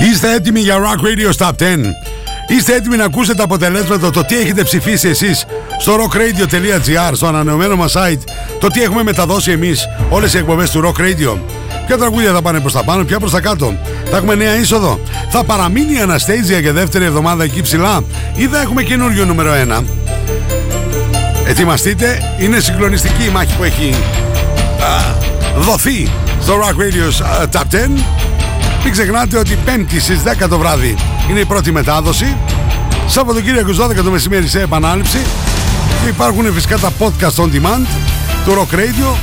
Είστε έτοιμοι για Rock Radio Stop 10. Είστε έτοιμοι να ακούσετε τα αποτελέσματα, το τι έχετε ψηφίσει εσείς στο rockradio.gr, στο ανανεωμένο μας site, το τι έχουμε μεταδώσει εμείς, όλες οι εκπομπές του Rock Radio. Ποια τραγούδια θα πάνε προς τα πάνω, ποια προς τα κάτω. Θα έχουμε νέα είσοδο. Θα παραμείνει η Anastasia για δεύτερη εβδομάδα εκεί ψηλά ή θα έχουμε καινούριο νούμερο 1. Ετοιμαστείτε, είναι συγκλονιστική η μάχη που έχει α, δοθεί στο Rock Radio Top 10. Μην ξεχνάτε ότι 5η στις 10 το βράδυ είναι η πρώτη μετάδοση. Σαββατοκύριακος 12 το μεσημέρι σε επανάληψη. Και υπάρχουν φυσικά τα podcast on demand του Rock Radio.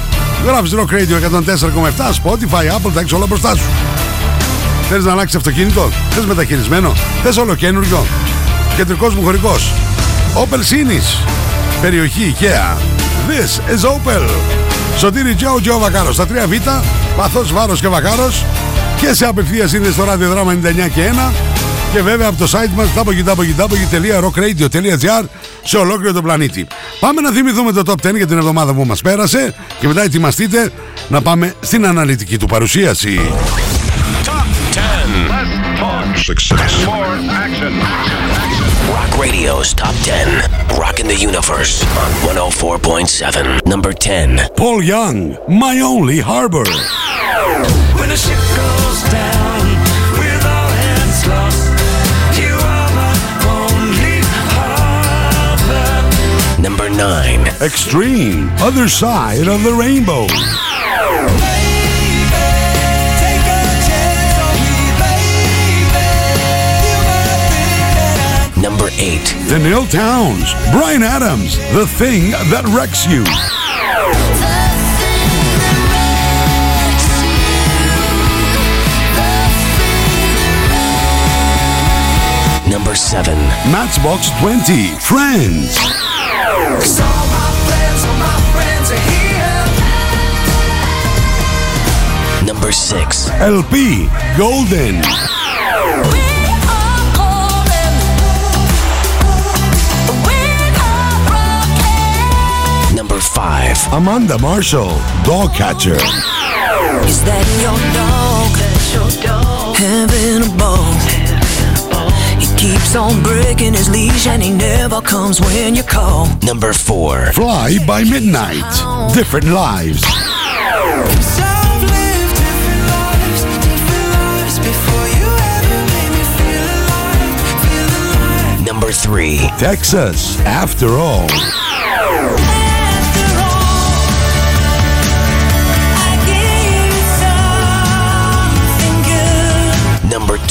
Γράφεις Rock Radio 104,7 Spotify, Apple, τα έχεις όλα μπροστά σου. Θέλεις να αλλάξεις αυτοκίνητο, θες μεταχειρισμένο, θες όλο καινούριο; Κεντρικός μου χωρικός. Opel Sinis. Περιοχή IKEA. This is Opel. Σωτήρι Τζο, Τζο Βακάρος. Στα 3Β, Παθός, Βάρος και Βακάρος. Και σε απευθείας είναι στο ραδιοδράμα 99 και 1. Και βέβαια από το site μας www.rockradio.gr σε ολόκληρο τον πλανήτη. Πάμε να θυμηθούμε το Top 10 για την εβδομάδα που μας πέρασε και μετά ετοιμαστείτε να πάμε στην αναλυτική του παρουσίαση. Top 10. Less talk. Success. More action. Rock Radio's Top 10. Rocking the Universe on 104.7. Number 10. Paul Young, My Only Harbor. Number 9. Extreme, Other Side of the Rainbow. Take a chance on me, baby. You might think that I Number 8. The Neil Towns, Brian Adams, The Thing That Wrecks You. 7. Matchbox 20, Friends. Cause all my plans, all my friends are here. Number 6. LP, Golden. Number 5. Amanda Marshall, Dog Catcher. Is that your dog? That's your dog. Having a ball keeps on breaking his leash and he never comes when you call. Number 4. Fly by Midnight. Different lives. Number 3. Texas, after all.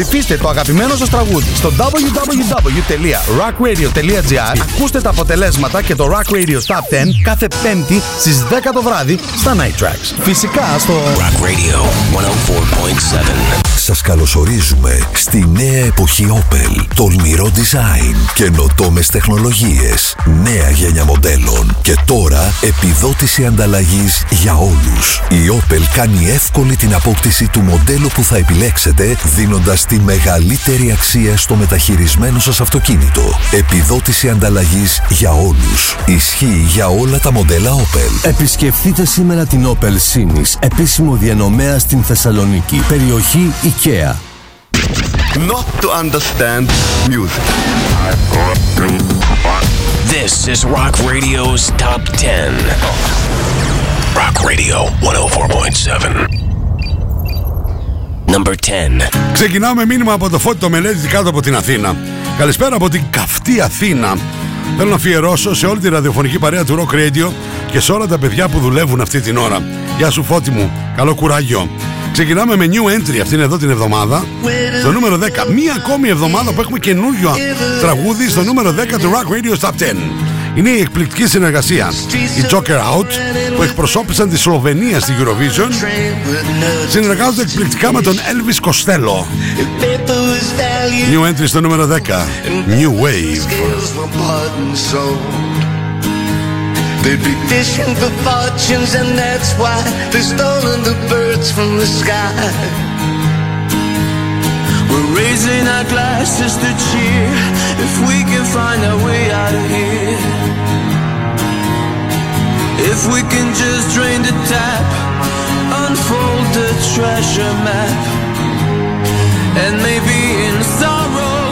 Ψηφίστε το αγαπημένο σας τραγούδι στο www.rockradio.gr Ακούστε τα αποτελέσματα και το Rock Radio Top 10 κάθε πέμπτη στις 10 το βράδυ στα Night Tracks. Φυσικά στο... Rock Radio 104.7. Σας καλωσορίζουμε στη νέα εποχή Opel. Τολμηρό design, καινοτόμες τεχνολογίες, νέα γένια μοντέλων και τώρα επιδότηση ανταλλαγής για όλους. Η Opel κάνει εύκολη την απόκτηση του μοντέλου που θα επιλέξετε δίνοντας τη μεγαλύτερη αξία στο μεταχειρισμένο σας αυτοκίνητο. Επιδότηση ανταλλαγής για όλους. Ισχύει για όλα τα μοντέλα Opel. Επισκεφτείτε σήμερα την Opel Sinis, επίσημο διανομέα στην Θεσσαλονίκη, περιοχή IKEA. not to understand music. This is Rock Radio's Top 10. Rock Radio 104.7. Number 10. Ξεκινάμε μήνυμα από το φώτι το μελέτη κάτω από την Αθήνα. Καλησπέρα από την καυτή Αθήνα. Θέλω να αφιερώσω σε όλη τη ραδιοφωνική παρέα του Rock Radio και σε όλα τα παιδιά που δουλεύουν αυτή την ώρα. Γεια σου φώτη μου, καλό κουράγιο. Ξεκινάμε με new entry αυτήν εδώ την εβδομάδα. Στο νούμερο 10. Μία ακόμη εβδομάδα που έχουμε καινούριο τραγούδι στο νούμερο 10 του Rock Radio Top 10. Είναι η εκπληκτική συνεργασία. Οι Joker Out που εκπροσώπησαν τη Σλοβενία στη Eurovision συνεργάζονται εκπληκτικά με τον Elvis Costello. New entry στο νούμερο 10. New Wave. They'd be fishing for fortunes, and that's why they're stolen the birds from the sky. We're raising our glasses to cheer if we can find our way out of here. If we can just drain the tap, unfold the treasure map, and maybe in sorrow,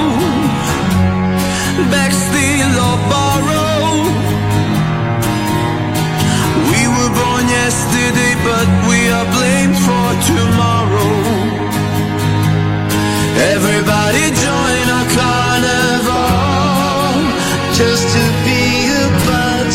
backsteal or borrow. We were born yesterday, but we are blamed for tomorrow. Everybody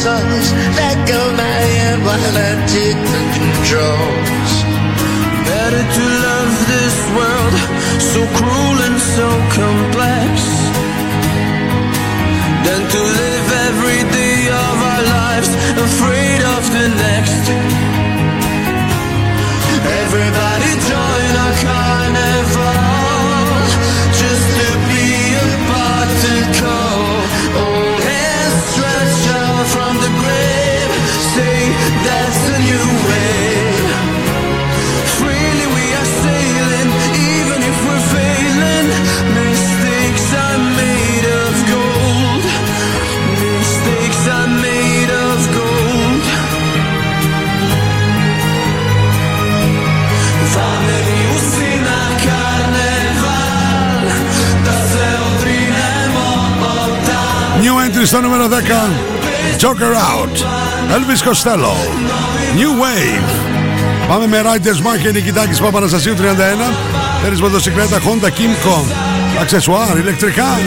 songs that go my hand while I take the controls. Better to love this world So cruel and so complex Than to live every day of our lives Afraid of the next Everybody στο νούμερο 10. Joker Out. Elvis Costello. New Wave. Πάμε με Riders Mark και Νικητάκης Παπαναστασίου 31. Παίρνεις μοτοσυκλέτα Honda Kimco. Αξεσουάρ, ηλεκτρικά.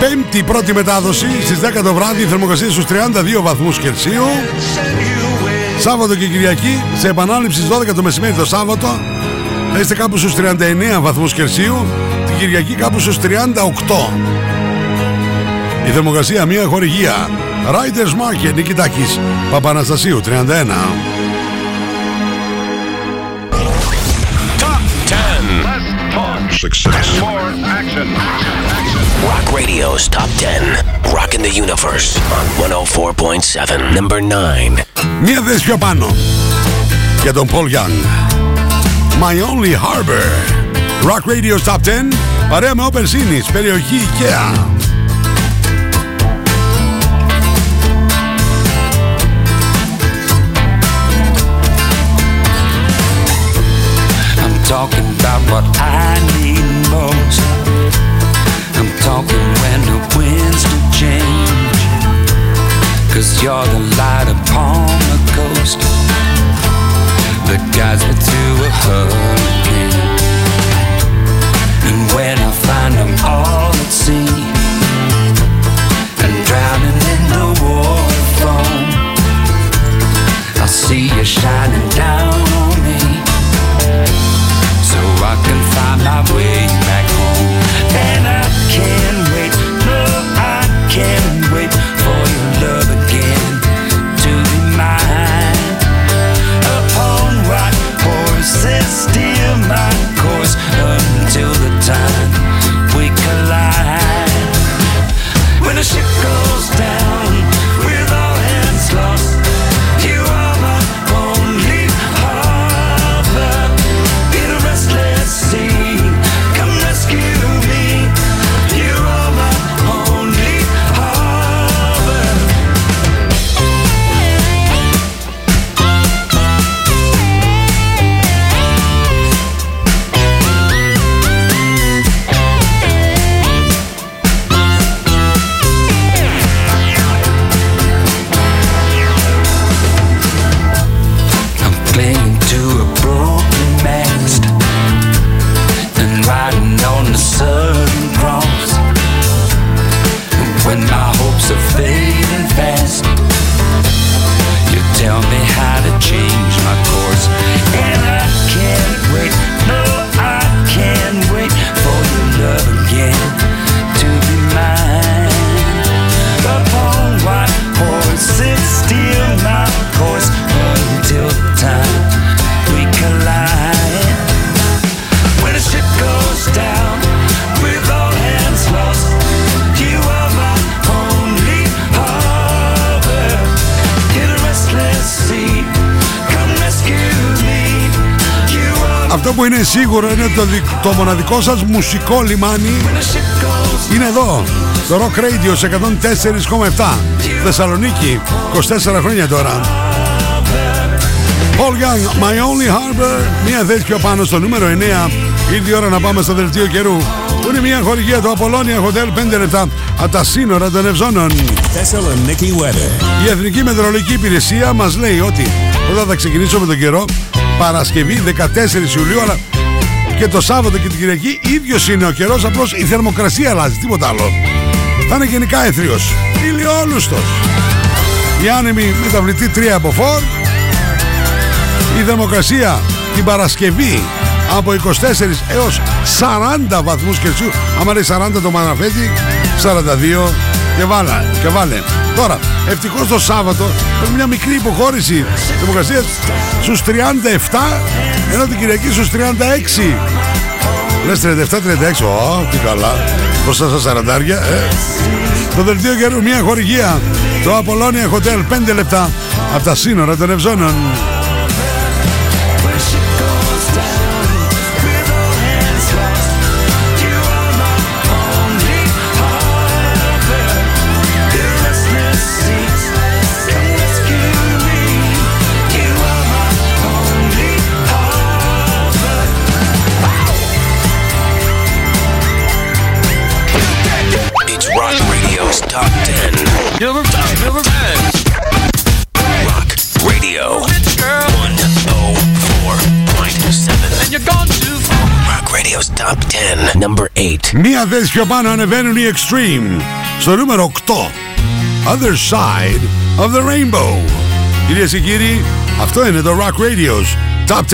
Πέμπτη πρώτη μετάδοση στις 10 το βράδυ, θερμοκρασία στους 32 βαθμούς Κελσίου. Σάββατο και Κυριακή, σε επανάληψη στις 12 το μεσημέρι το Σάββατο, θα είστε κάπου στους 39 βαθμούς Κελσίου, την Κυριακή κάπου στους 38. Η θερμοκρασία μία χορηγία. Riders Market Νικητάκης Παπαναστασίου 31. Top 10. Less talk. Success. More action. Rock Radio's Top 10. Rocking the Universe on 104.7. Number 9. Μία θέση πιο πάνω για τον Paul Young. My Only Harbor. Rock Radio's Top 10. Παρέα με Open Sinis, περιοχή IKEA. I'm talking about what I need most. I'm talking when the winds do change. Cause you're the light upon the coast that guides me through a hurricane. And when I find I'm all at sea and drowning in the water foam, I see you shining down on me so I can find my way back home. And I can't που είναι σίγουρο είναι το, δι- το μοναδικό σας μουσικό λιμάνι. When the ship goes είναι εδώ. Το Rock Radio σε 104,7 Θεσσαλονίκη 24 χρόνια τώρα. Paul Young, My Only Harbor. Μία θέση πιο πάνω στο νούμερο 9 Ήρθε η ώρα να πάμε στο δελτίο καιρού Που είναι μια χορηγία του Apollonia Hotel 5 λεπτά Από τα σύνορα των Ευζώνων. Thessaloniki weather. Η Εθνική Μετεωρολογική Υπηρεσία μας λέει ότι Όταν θα ξεκινήσω με τον καιρό Παρασκευή 14 Ιουλίου Αλλά και το Σάββατο και την Κυριακή ίδιος είναι ο καιρός Απλώς η θερμοκρασία αλλάζει, τίποτα άλλο. Θα είναι γενικά έθριος Ηλιόλουστος. Η άνεμη μεταβλητή 3 από 4 Η θερμοκρασία την Παρασκευή από 24 έως 40 βαθμούς Κελσίου. Άμα λέει 40 το Μαναφέτη 42 και βάλε, και βάλε. Τώρα, ευτυχώς το Σάββατο με μια μικρή υποχώρηση. Θερμοκρασίας στους 37 ενώ την Κυριακή στους 36 Λες 37-36, ω, τι καλά. Μπροστά στα 40 ε. Το δελτίο καιρού, μια χορηγία. Το Apollonia Hotel 5 λεπτά Από τα σύνορα των Ευζώνων Radio's Top 10. Number 10. Number 10. Rock Radio 104.7. And you're gone too far. Rock Radio's Top 10. Number 8. Μία θέση πιο πάνω ανεβαίνουν οι Extreme Στο νούμερο 8 Other Side of the Rainbow Κυρίες και κύριοι Αυτό είναι το Rock Radio's Top 10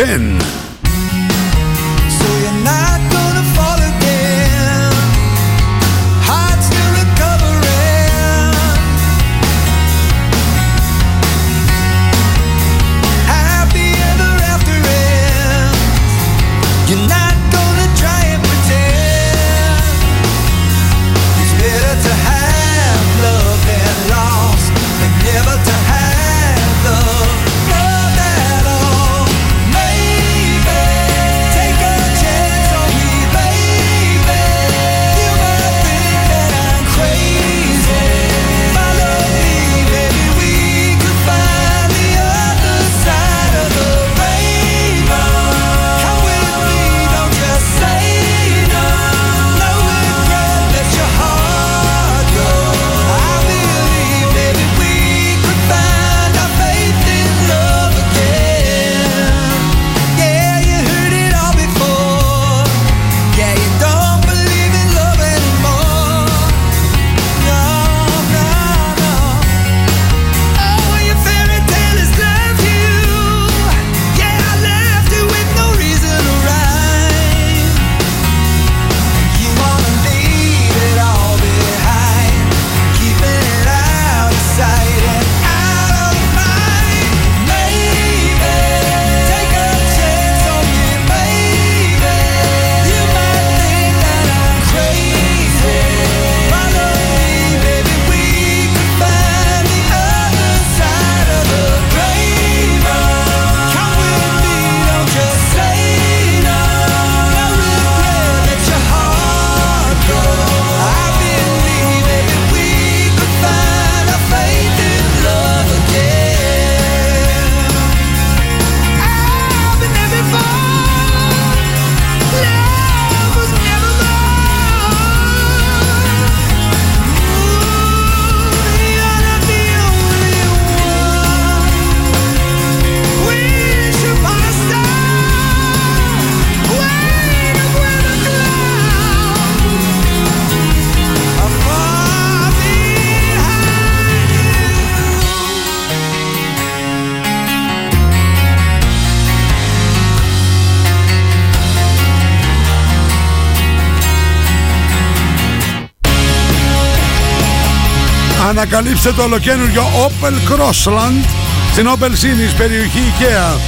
Ανακαλύψτε το ολοκένουργιο Opel Crossland στην Opel Sinis περιοχή IKEA.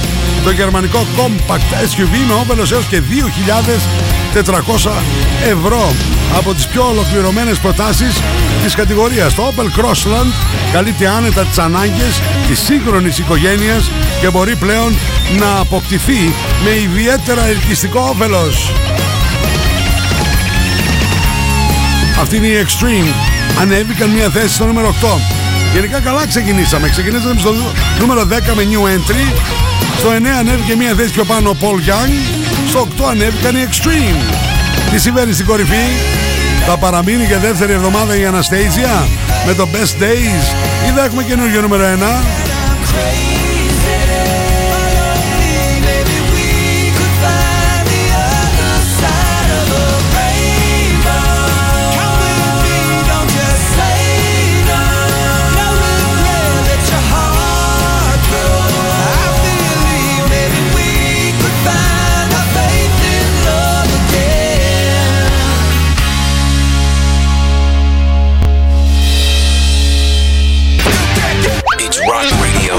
Το γερμανικό compact SUV με όφελος έως και 2.400 ευρώ από τις πιο ολοκληρωμένες προτάσεις της κατηγορίας. Το Opel Crossland καλύπτει άνετα τις ανάγκες της σύγχρονης οικογένειας και μπορεί πλέον να αποκτηθεί με ιδιαίτερα ελκυστικό όφελος. Αυτή είναι η Extreme. Ανέβηκαν μια θέση στο νούμερο 8. Γενικά καλά ξεκινήσαμε. Ξεκινήσαμε στο νούμερο 10 με New Entry. Στο 9 ανέβηκε μια θέση πιο πάνω ο Paul Young. Στο 8 ανέβηκαν οι Extreme. Τι συμβαίνει στην κορυφή; Θα παραμείνει και δεύτερη εβδομάδα η Anastasia με το Best Days. Ή θα έχουμε καινούργιο νούμερο 1.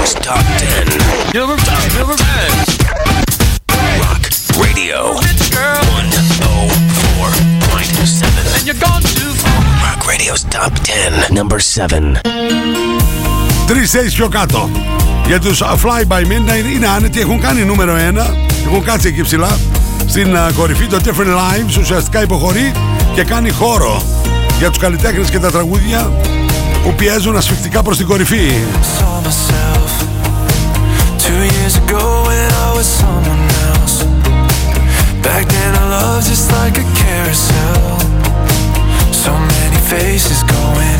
Radio's Top 10. Silver, silver bags. Rock Radio 104.7. And you're gone too far. Rock Radio's Top 10. Number 7. Τρεις θέσεις πιο κάτω. Για τους uh, Fly By Midnight είναι άνετοι, έχουν κάνει νούμερο 1. Έχουν κάτσει εκεί ψηλά. Στην uh, κορυφή το Different Lives ουσιαστικά υποχωρεί και κάνει χώρο για τους καλλιτέχνες και τα τραγούδια που πιέζουν ασφιχτικά προς την κορυφή. Ago when I was someone else. Back then I loved just like a carousel. So many faces going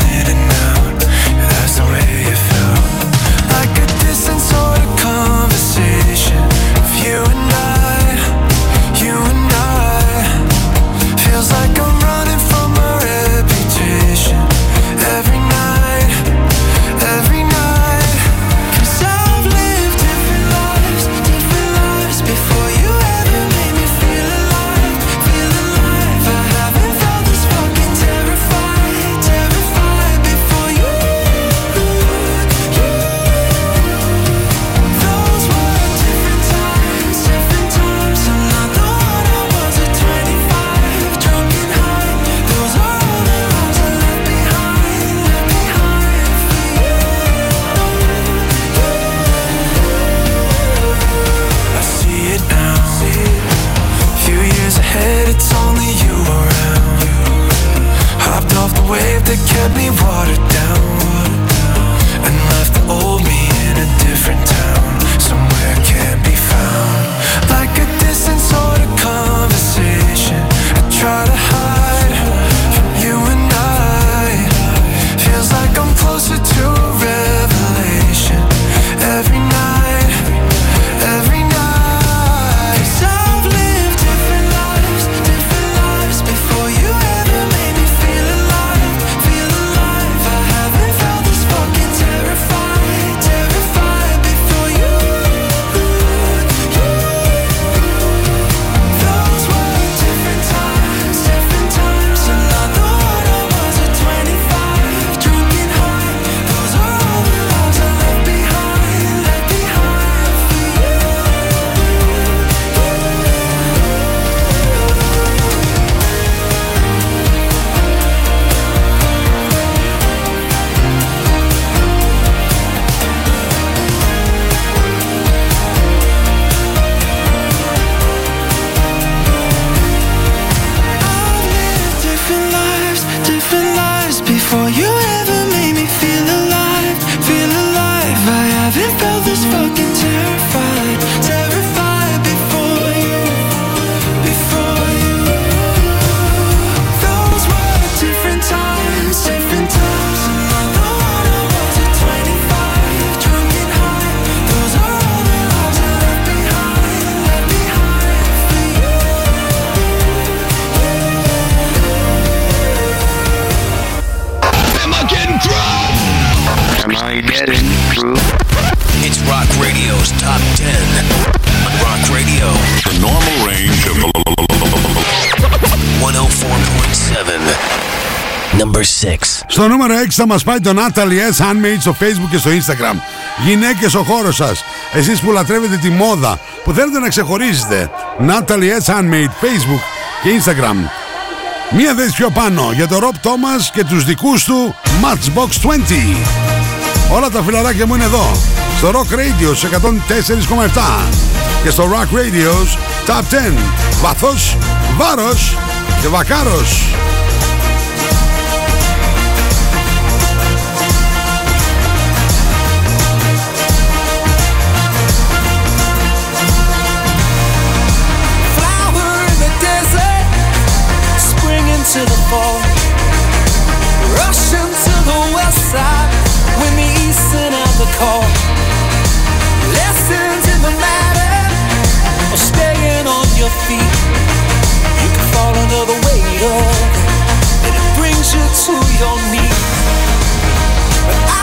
θα μας πάει το Natalie S. Handmade στο Facebook και στο Instagram. Γυναίκες ο χώρος σας. Εσείς που λατρεύετε τη μόδα, που θέλετε να ξεχωρίζετε. Natalie S. Handmade, Facebook και Instagram. Μία θέση πιο πάνω για τον Rob Thomas και τους δικούς του Matchbox 20. Όλα τα φιλαράκια μου είναι εδώ. Στο Rock Radio 104,7 και στο Rock Radio's Top 10. Βαθός, βάρος και βακάρος. Into the fall. Rushing to the west side when the east sent out the call. Lessons in the matter of staying on your feet. You can fall under the weight of it, and it brings you to your knees. But I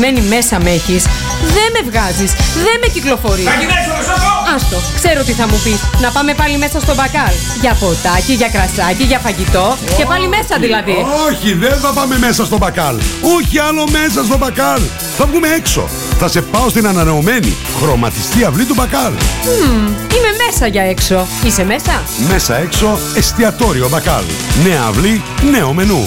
κλεισμένη μέσα με έχεις. Δεν με βγάζεις, δεν με κυκλοφορείς. Άστο, ξέρω τι θα μου πεις. Να πάμε πάλι μέσα στο μπακάλ. Για ποτάκι, για κρασάκι, για φαγητό. Και πάλι μέσα δηλαδή. Όχι, δεν θα πάμε μέσα στο μπακάλ. Όχι άλλο μέσα στο μπακάλ. Θα βγούμε έξω. Θα σε πάω στην ανανεωμένη χρωματιστή αυλή του μπακάλ. Μμμ, είμαι μέσα για έξω. Είσαι μέσα; Μέσα έξω εστιατόριο μπακάλ. Νέα αυλή, νέο μενού.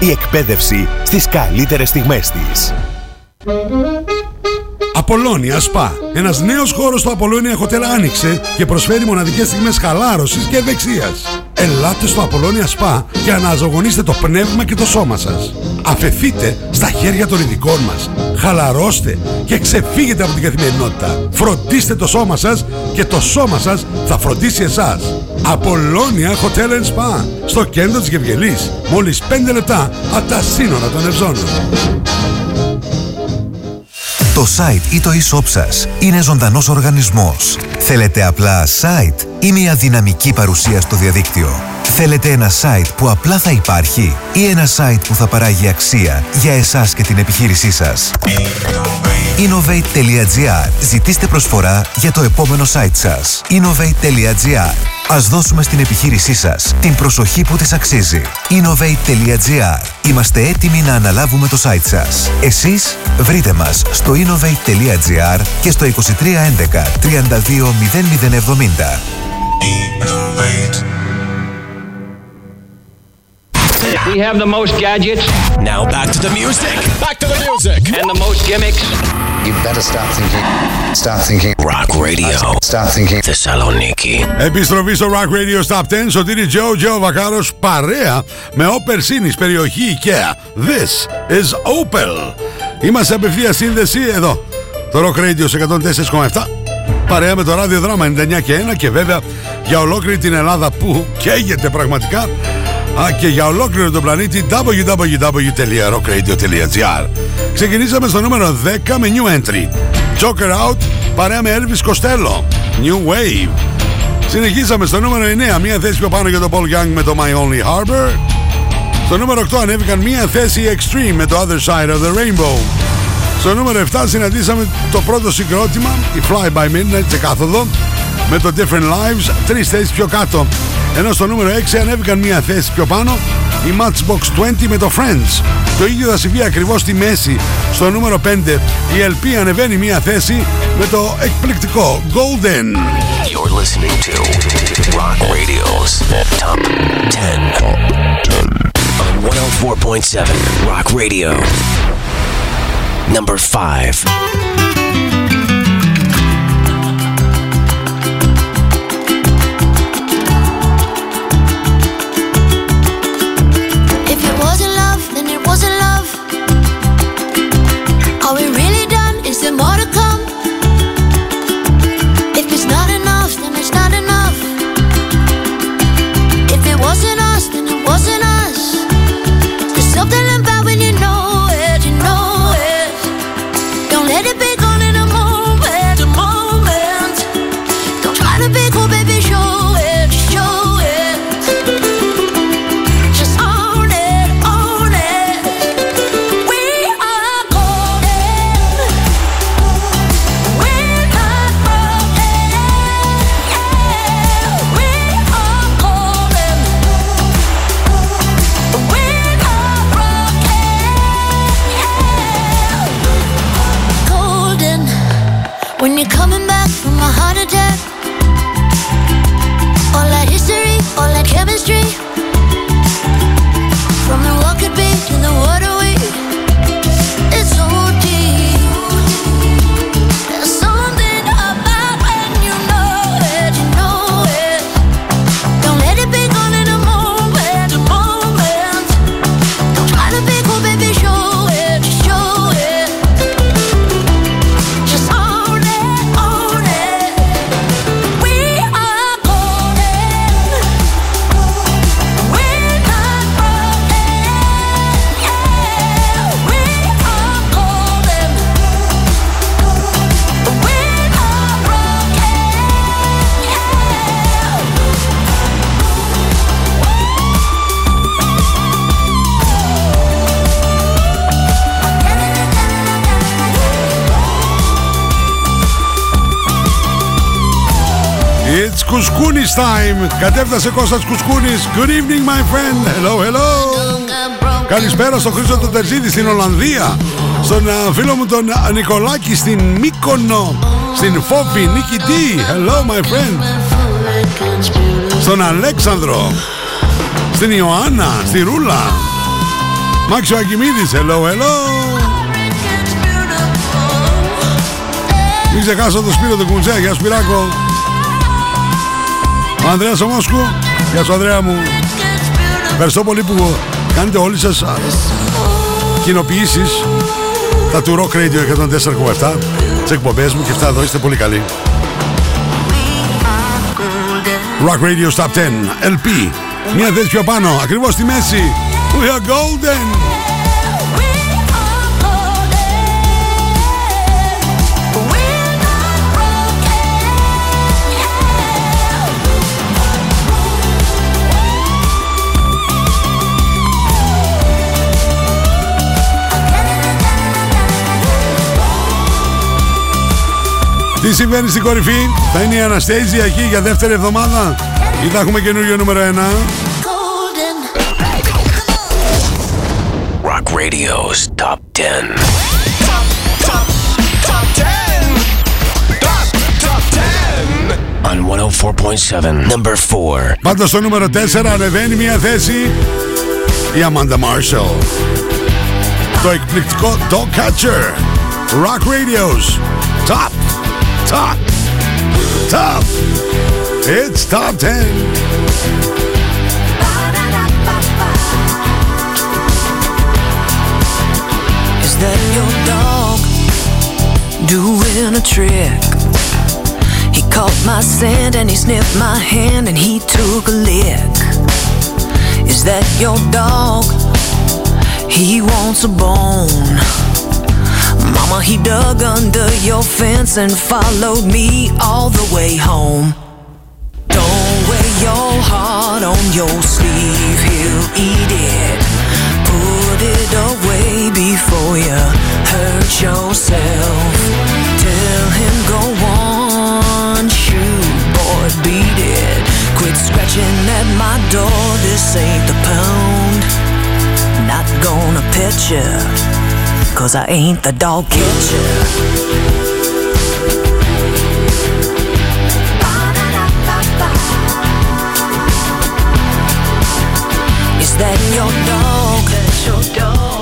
Η εκπαίδευση στις καλύτερες στιγμές της. Απολώνια Spa. Ένας νέος χώρος στο Απολώνια Hotel άνοιξε και προσφέρει μοναδικές στιγμές χαλάρωσης και ευεξίας. Ελάτε στο Απολώνια Spa και αναζωογονήστε το πνεύμα και το σώμα σας. Αφεθείτε στα χέρια των ειδικών μας. Χαλαρώστε και ξεφύγετε από την καθημερινότητα. Φροντίστε το σώμα σας και το σώμα σας θα φροντίσει εσάς. Απολώνια Hotel and Spa. Στο κέντρο της Γευγελής. Μόλις 5 λεπτά από τα σύνορα των Ευζώνων. Το site ή το e-shop σας είναι ζωντανός οργανισμός. Θέλετε απλά site ή μια δυναμική παρουσία στο διαδίκτυο; Θέλετε ένα site που απλά θα υπάρχει ή ένα site που θα παράγει αξία για εσάς και την επιχείρησή σας; Innovate.gr Ζητήστε προσφορά για το επόμενο site σας. Innovate.gr Ας δώσουμε στην επιχείρησή σας την προσοχή που της αξίζει. Innovate.gr Είμαστε έτοιμοι να αναλάβουμε το site σας. Εσείς βρείτε μας στο innovate.gr και στο 2311 32 0070. We have music. Back Θεσσαλονίκη. Επιστροφή στο Rock Radio Stop 10. Σωτήρι Joe Τζο Βακάρος, παρέα με Όπερ Σίνης, περιοχή IKEA. This is Opel. Είμαστε απευθεία σύνδεση εδώ. Το Rock Radio 104,7. Παρέα με το ράδιο δράμα 99 και 1 και βέβαια για ολόκληρη την Ελλάδα που καίγεται πραγματικά Α, και για ολόκληρο τον πλανήτη www.rockradio.gr Ξεκινήσαμε στο νούμερο 10 με New Entry. Joker Out παρέα με Elvis Costello. New Wave. Συνεχίσαμε στο νούμερο 9 Μία θέση πιο πάνω για τον Paul Young με το My Only Harbor. Στο νούμερο 8 ανέβηκαν μία θέση Extreme με το Other Side of the Rainbow. Στο νούμερο 7 συναντήσαμε το πρώτο συγκρότημα Η Fly By Midnight σε κάθοδο με το Different Lives τρεις θέσεις πιο κάτω ενώ στο νούμερο 6 ανέβηκαν μία θέση πιο πάνω η Matchbox 20 με το Friends. Το ίδιο θα συμβεί ακριβώς στη μέση. Στο νούμερο 5 η LP ανεβαίνει μία θέση με το εκπληκτικό Golden. You're listening to Rock Radio's Top 10. On 104.7 Rock Radio. Number 5. marka time. Κατέφτασε Κώστας Κουσκούνης. Good evening my friend. Hello, hello. Καλησπέρα στον Χρήστο τον Τερζίδη στην Ολλανδία. Στον α, φίλο μου τον α, Νικολάκη στην Μύκονο. Στην Φόβη Νίκη D. Hello my friend. Στον Αλέξανδρο. Στην Ιωάννα. Στη Ρούλα. Μάξιο Ακημίδης. Hello, hello. Μην ξεχάσω το Σπύρο του Κουντζέα. Γεια σου Σπυράκο. Ο Ανδρέας ο Μόσκου. Γεια σου Ανδρέα μου. Ευχαριστώ πολύ που κάνετε όλοι σας α, κοινοποιήσεις τα του Rock Radio 104,7 τις εκπομπές μου και αυτά εδώ είστε πολύ καλοί. Rock Radio Top 10 LP Μια θέση πιο πάνω, ακριβώς στη μέση We are golden συμβαίνει στην κορυφή, θα είναι η Αναστέζια εκεί για δεύτερη εβδομάδα ή θα έχουμε καινούριο νούμερο 1. Rock Radio's Top 10. On 104.7, number 4. Πάντα στο νούμερο 4 ανεβαίνει μια θέση η Amanda Marshall. Το εκπληκτικό Dog Catcher. Rock Radio's Top, Top, Top. It's Top 10. Is that your dog doing a trick? He caught my scent and he sniffed my hand and he took a lick. Is that your dog? He wants a bone. Mama, he dug under your fence and followed me all the way home. Don't wear your heart on your sleeve, he'll eat it. Put it away before you hurt yourself. Tell him go on, shoot, boy, beat it. Quit scratching at my door, this ain't the pound. Not gonna pet you, cause I ain't the dog catcher. Is that your dog?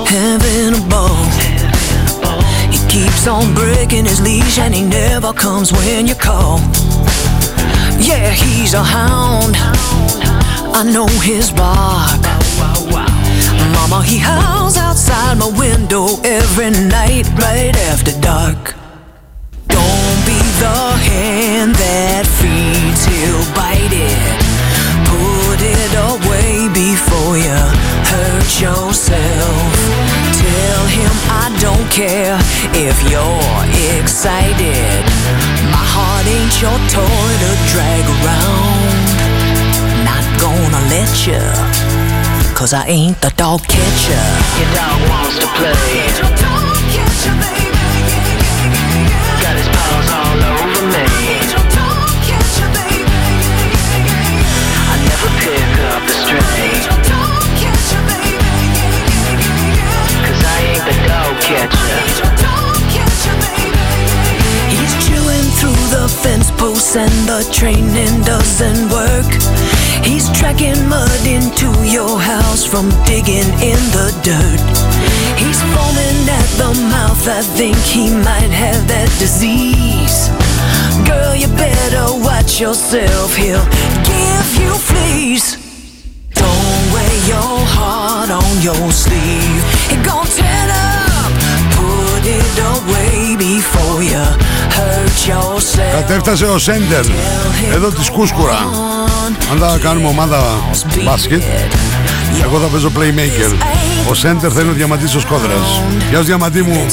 Having a ball. He keeps on breaking his leash and he never comes when you call. Yeah, he's a hound. I know his bark. Mama, he howls outside my window every night right after dark. Don't be the hand that feeds, he'll bite it. Put it away before you hurt yourself. Tell him I don't care if you're excited. My heart ain't your toy to drag around. Not gonna let you, cause I ain't the dog catcher. Your dog wants to play. And the training doesn't work. He's tracking mud into your house from digging in the dirt. He's foaming at the mouth, I think he might have that disease. Girl, you better watch yourself, he'll give you fleas. Don't wear your heart on your sleeve. He gon' tear up, put it away Κατέφτασε ο Σέντερ. Εδώ της κουσκουρά. Αν θα κάνουμε ομάδα μπάσκετ Εγώ θα παίζω playmaker. Ο Σέντερ θέλει ο διαμαντής ο Σκόδρας Γεια διαμαντή μου.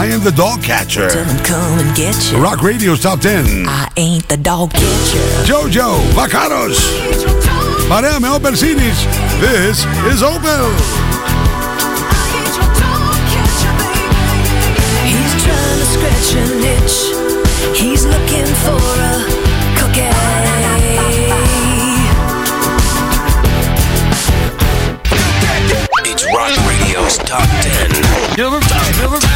I am the dog catcher. Rock Radio Top 10 Jojo Vakaros Παρέα με Όπερ Σίνης This is Opel. Scratch an itch. Number 10. Number 10.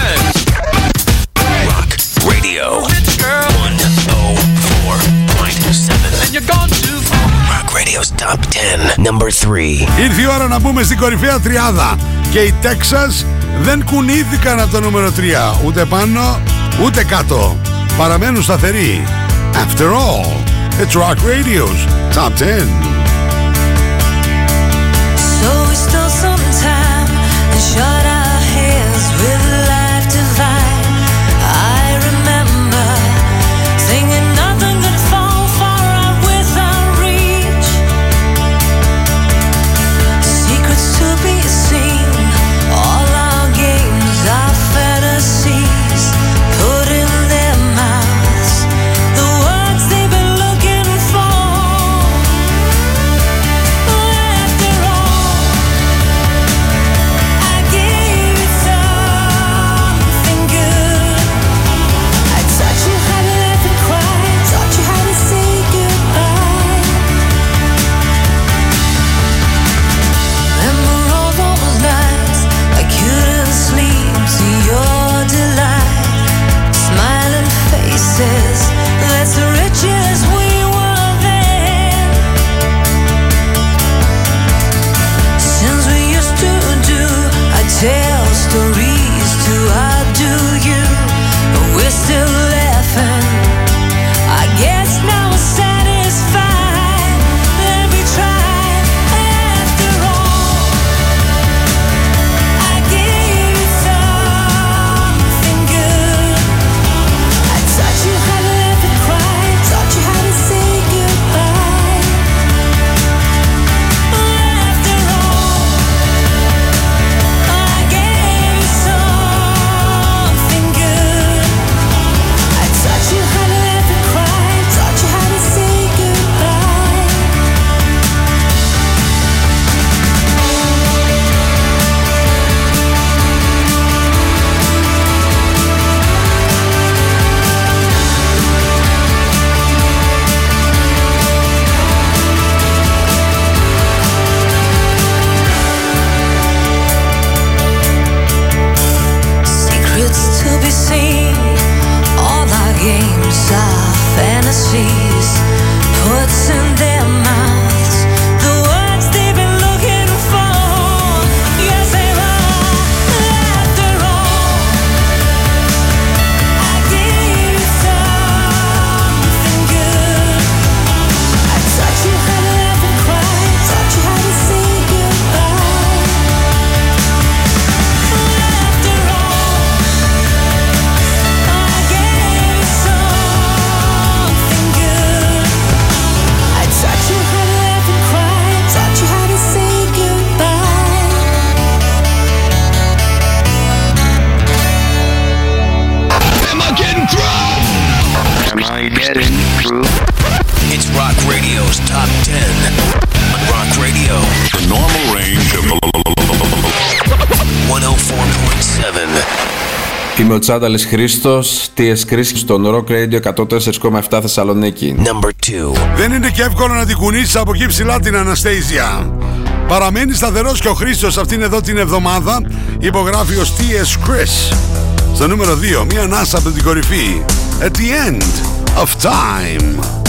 Rock Radio. 104.7. And you're gone too far. Rock Radio's Top 10. Number 3. Ήρθε η ώρα να μπούμε στην κορυφαία τριάδα. Και οι Texas δεν κουνήθηκαν από το νούμερο 3. Ούτε πάνω, ούτε κάτω. Παραμένουν σταθεροί. After all, it's Rock Radio's Top 10. Είμαι ο Τσάνταλης Χρήστος, TS Chris στον Rock Radio 104,7 Θεσσαλονίκη. Number 2. Δεν είναι και εύκολο να την κουνήσεις από εκεί ψηλά την Αναστέζια. Παραμένει σταθερός και ο Χρήστος αυτήν εδώ την εβδομάδα υπογράφει ως TS Chris. Στο νούμερο 2, μία ανάσα από την κορυφή. At the end of Time.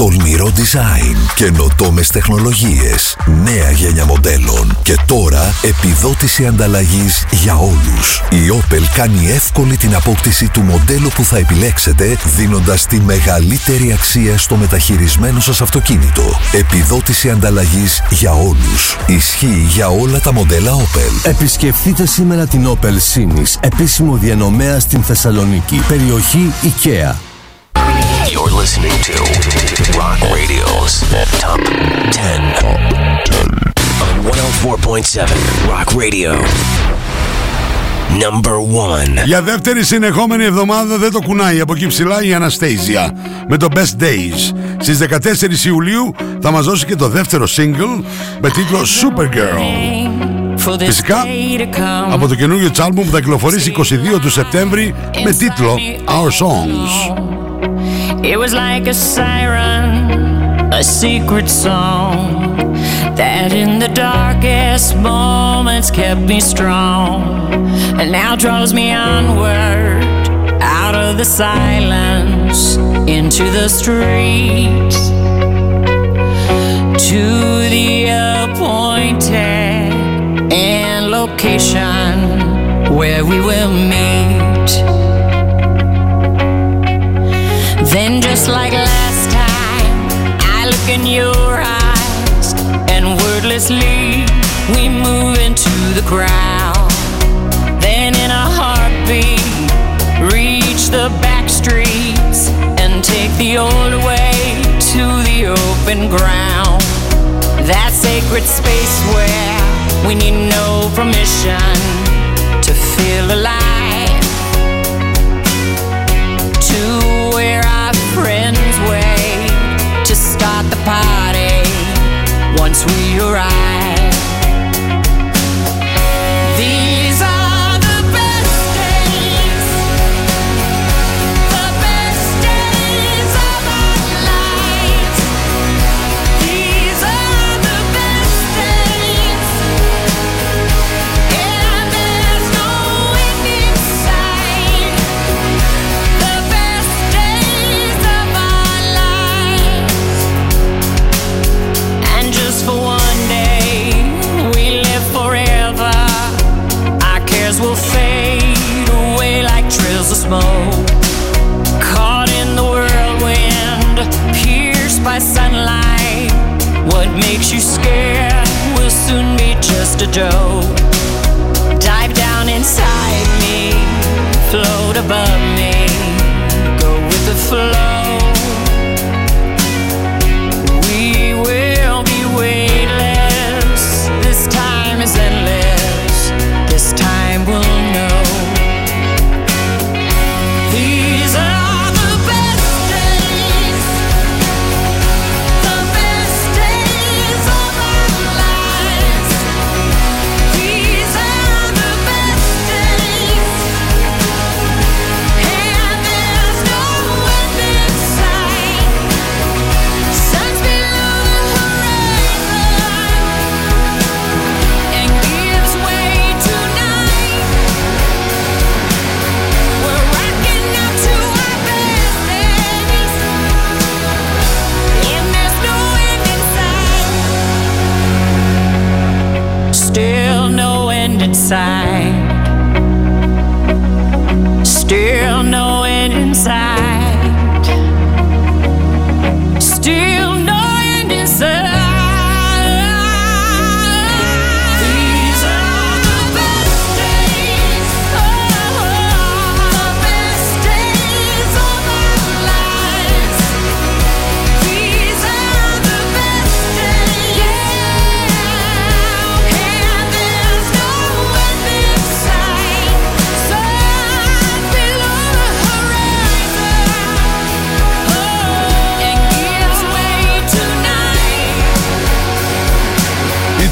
Τολμηρό design, καινοτόμες τεχνολογίες, νέα γένια μοντέλων και τώρα επιδότηση ανταλλαγής για όλους. Η Opel κάνει εύκολη την απόκτηση του μοντέλου που θα επιλέξετε δίνοντας τη μεγαλύτερη αξία στο μεταχειρισμένο σας αυτοκίνητο. Επιδότηση ανταλλαγής για όλους. Ισχύει για όλα τα μοντέλα Opel. Επισκεφτείτε σήμερα την Opel Sinis, επίσημο διανομέα στην Θεσσαλονίκη, περιοχή IKEA. You're listening to Rock Radio's Top 10. On 104.7 Rock Radio. Number 1. Για δεύτερη συνεχόμενη εβδομάδα δεν το κουνάει από εκεί ψηλά η Anastasia με το Best Days. Στις 14 Ιουλίου θα μας δώσει και το δεύτερο single με τίτλο Supergirl. Φυσικά από το καινούργιο της άλμπουμ που θα κυκλοφορήσει 22 του Σεπτέμβρη με τίτλο Our Songs. It was like a siren, a secret song that in the darkest moments kept me strong and now draws me onward out of the silence into the streets to the appointed and location where we will meet. Then, just like last time, I look in your eyes, and wordlessly we move into the crowd. Then, in a heartbeat, reach the back streets and take the old way to the open ground. That sacred space where we need no permission to feel alive. Once we arrive.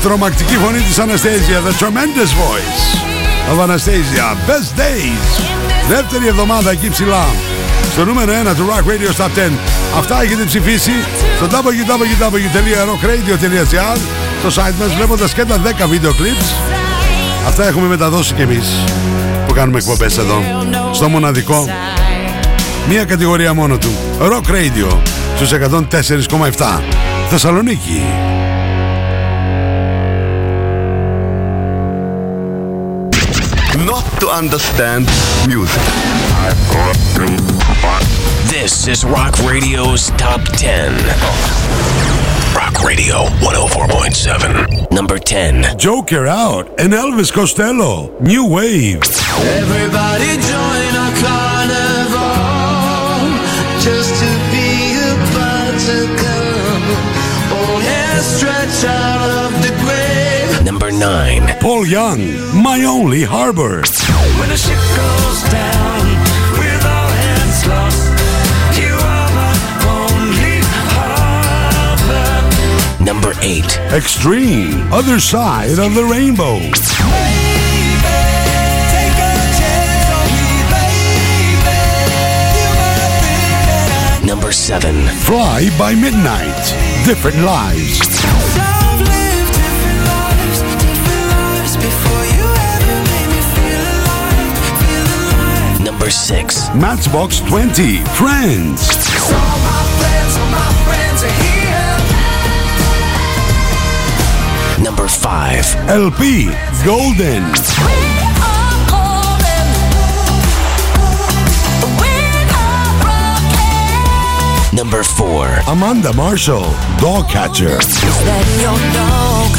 Τρομακτική φωνή της Anastasia, the tremendous voice of Anastasia, Best Days. Δεύτερη εβδομάδα εκεί ψηλά. Στο νούμερο 1 του Rock Radio Top 10. Αυτά έχετε ψηφίσει στο www.rockradio.gr στο site μας βλέποντας και τα 10 βίντεο clips. Αυτά έχουμε μεταδώσει κι εμείς που κάνουμε εκπομπές εδώ στο μοναδικό. Μία κατηγορία μόνο του. Rock Radio στους 104,7. Θεσσαλονίκη. To understand music. This is Rock Radio's Top 10. Rock Radio 104.7. Number 10. Joker out and Elvis Costello. New Wave. Everybody join our carnival just to be about to come. Old hair stretch out 9. Paul Young. My Only Harbor. When the ship goes down with all hands lost, you are my only harbor. Number 8. Extreme. Other Side of the Rainbow. Number 7. Fly by Midnight. Different Lives. number six. Matchbox 20, Friends. Number five. LP, Golden. Number four. Amanda Marshall, Dog Catcher. Dog? Dog?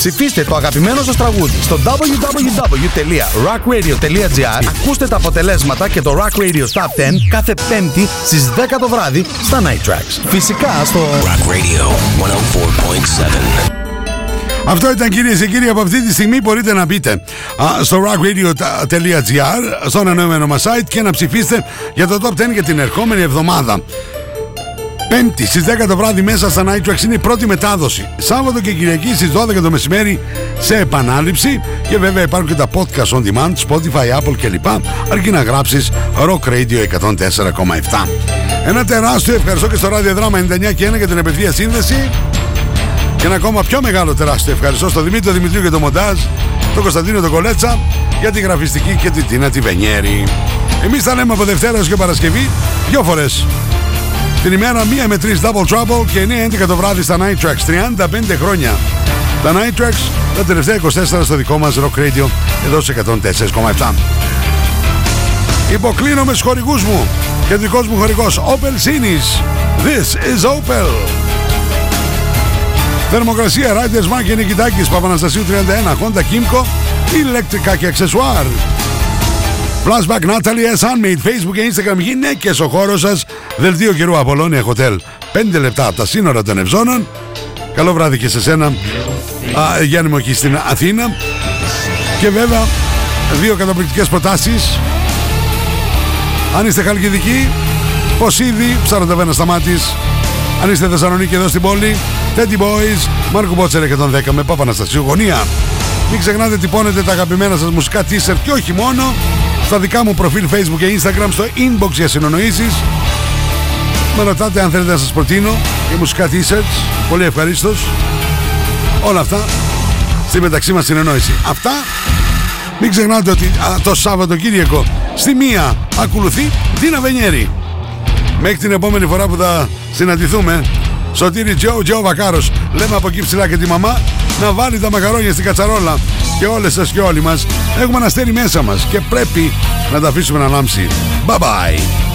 Ψηφίστε το αγαπημένο σας τραγούδι στο www.rockradio.gr Ακούστε τα αποτελέσματα και το Rock Radio Top 10 κάθε πέμπτη στις 10 το βράδυ στα Night Tracks. Φυσικά στο Rock Radio 104.7. Αυτό ήταν κυρίες και κύριοι από αυτή τη στιγμή μπορείτε να μπείτε α, στο rockradio.gr στο ανανεωμένο μας site και να ψηφίσετε για το top 10 για την ερχόμενη εβδομάδα. Πέμπτη στις 10 το βράδυ μέσα στα Night Tracks είναι η πρώτη μετάδοση. Σάββατο και Κυριακή στις 12 το μεσημέρι σε επανάληψη και βέβαια υπάρχουν και τα podcast on demand, Spotify, Apple κλπ. Αρκεί να γράψεις Rock Radio 104,7. Ένα τεράστιο ευχαριστώ και στο ράδιο δράμα 99 και 1 για την επευθεία σύνδεση. Και ένα ακόμα πιο μεγάλο τεράστιο ευχαριστώ στον Δημήτρη Δημητρίου για το μοντάζ, τον Κωνσταντίνο τον Κολέτσα για τη γραφιστική και την Τίνα τη Βενιέρη. Εμείς θα λέμε από Δευτέρα έως και Παρασκευή δύο φορές. Την ημέρα 1 με 3 Double Trouble και 9-11 το βράδυ στα Night Tracks. 35 χρόνια. Τα Night Tracks τα τελευταία 24 στο δικό μας Rock Radio εδώ σε 104,7. Υποκλίνω με στους χορηγούς μου και δικός μου χορηγός Opel Sinis. This is Opel. Θερμοκρασία Riders Mark και Νικητάκης Παπαναστασίου 31 Honda Kimco ηλεκτρικά και αξεσουάρ Flashback Natalie S. Handmade Facebook και Instagram. Γυναίκες ο χώρος σας. Δελτίο καιρού Απολώνια Hotel. 5 λεπτά από τα σύνορα των Ευζώνων. Καλό βράδυ και σε σένα. Α, Γιάννη μου εκεί στην Αθήνα. Και βέβαια δύο καταπληκτικές προτάσεις. Αν είστε χαλκιδικοί Ποσίδη, ψαρονταβένα σταμάτης. Αν είστε Θεσσαλονίκη εδώ στην πόλη Teddy Boys, Μάρκο Μπότσερ 110 με Παπαναστασίου γωνία. Μην ξεχνάτε τυπώνετε τα αγαπημένα σας μουσικά t-shirt και όχι μόνο στα δικά μου προφίλ Facebook και Instagram στο inbox για συνονοήσεις. Με ρωτάτε αν θέλετε να σας προτείνω για μουσικά t-shirts. Πολύ ευχαρίστως. Όλα αυτά στη μεταξύ μας συνεννόηση. Αυτά μην ξεχνάτε ότι α, το Σάββατοκύριακο στη μία ακολουθεί Δίνα Βενιέρη. Μέχρι την επόμενη φορά που θα συναντηθούμε Σωτήρι Τζο, Τζο Βακάρος Λέμε από εκεί ψηλά και τη μαμά Να βάλει τα μακαρόνια στην κατσαρόλα Και όλες σας και όλοι μας Έχουμε ένα αστέρι μέσα μας Και πρέπει να τα αφήσουμε να λάμψει. Bye bye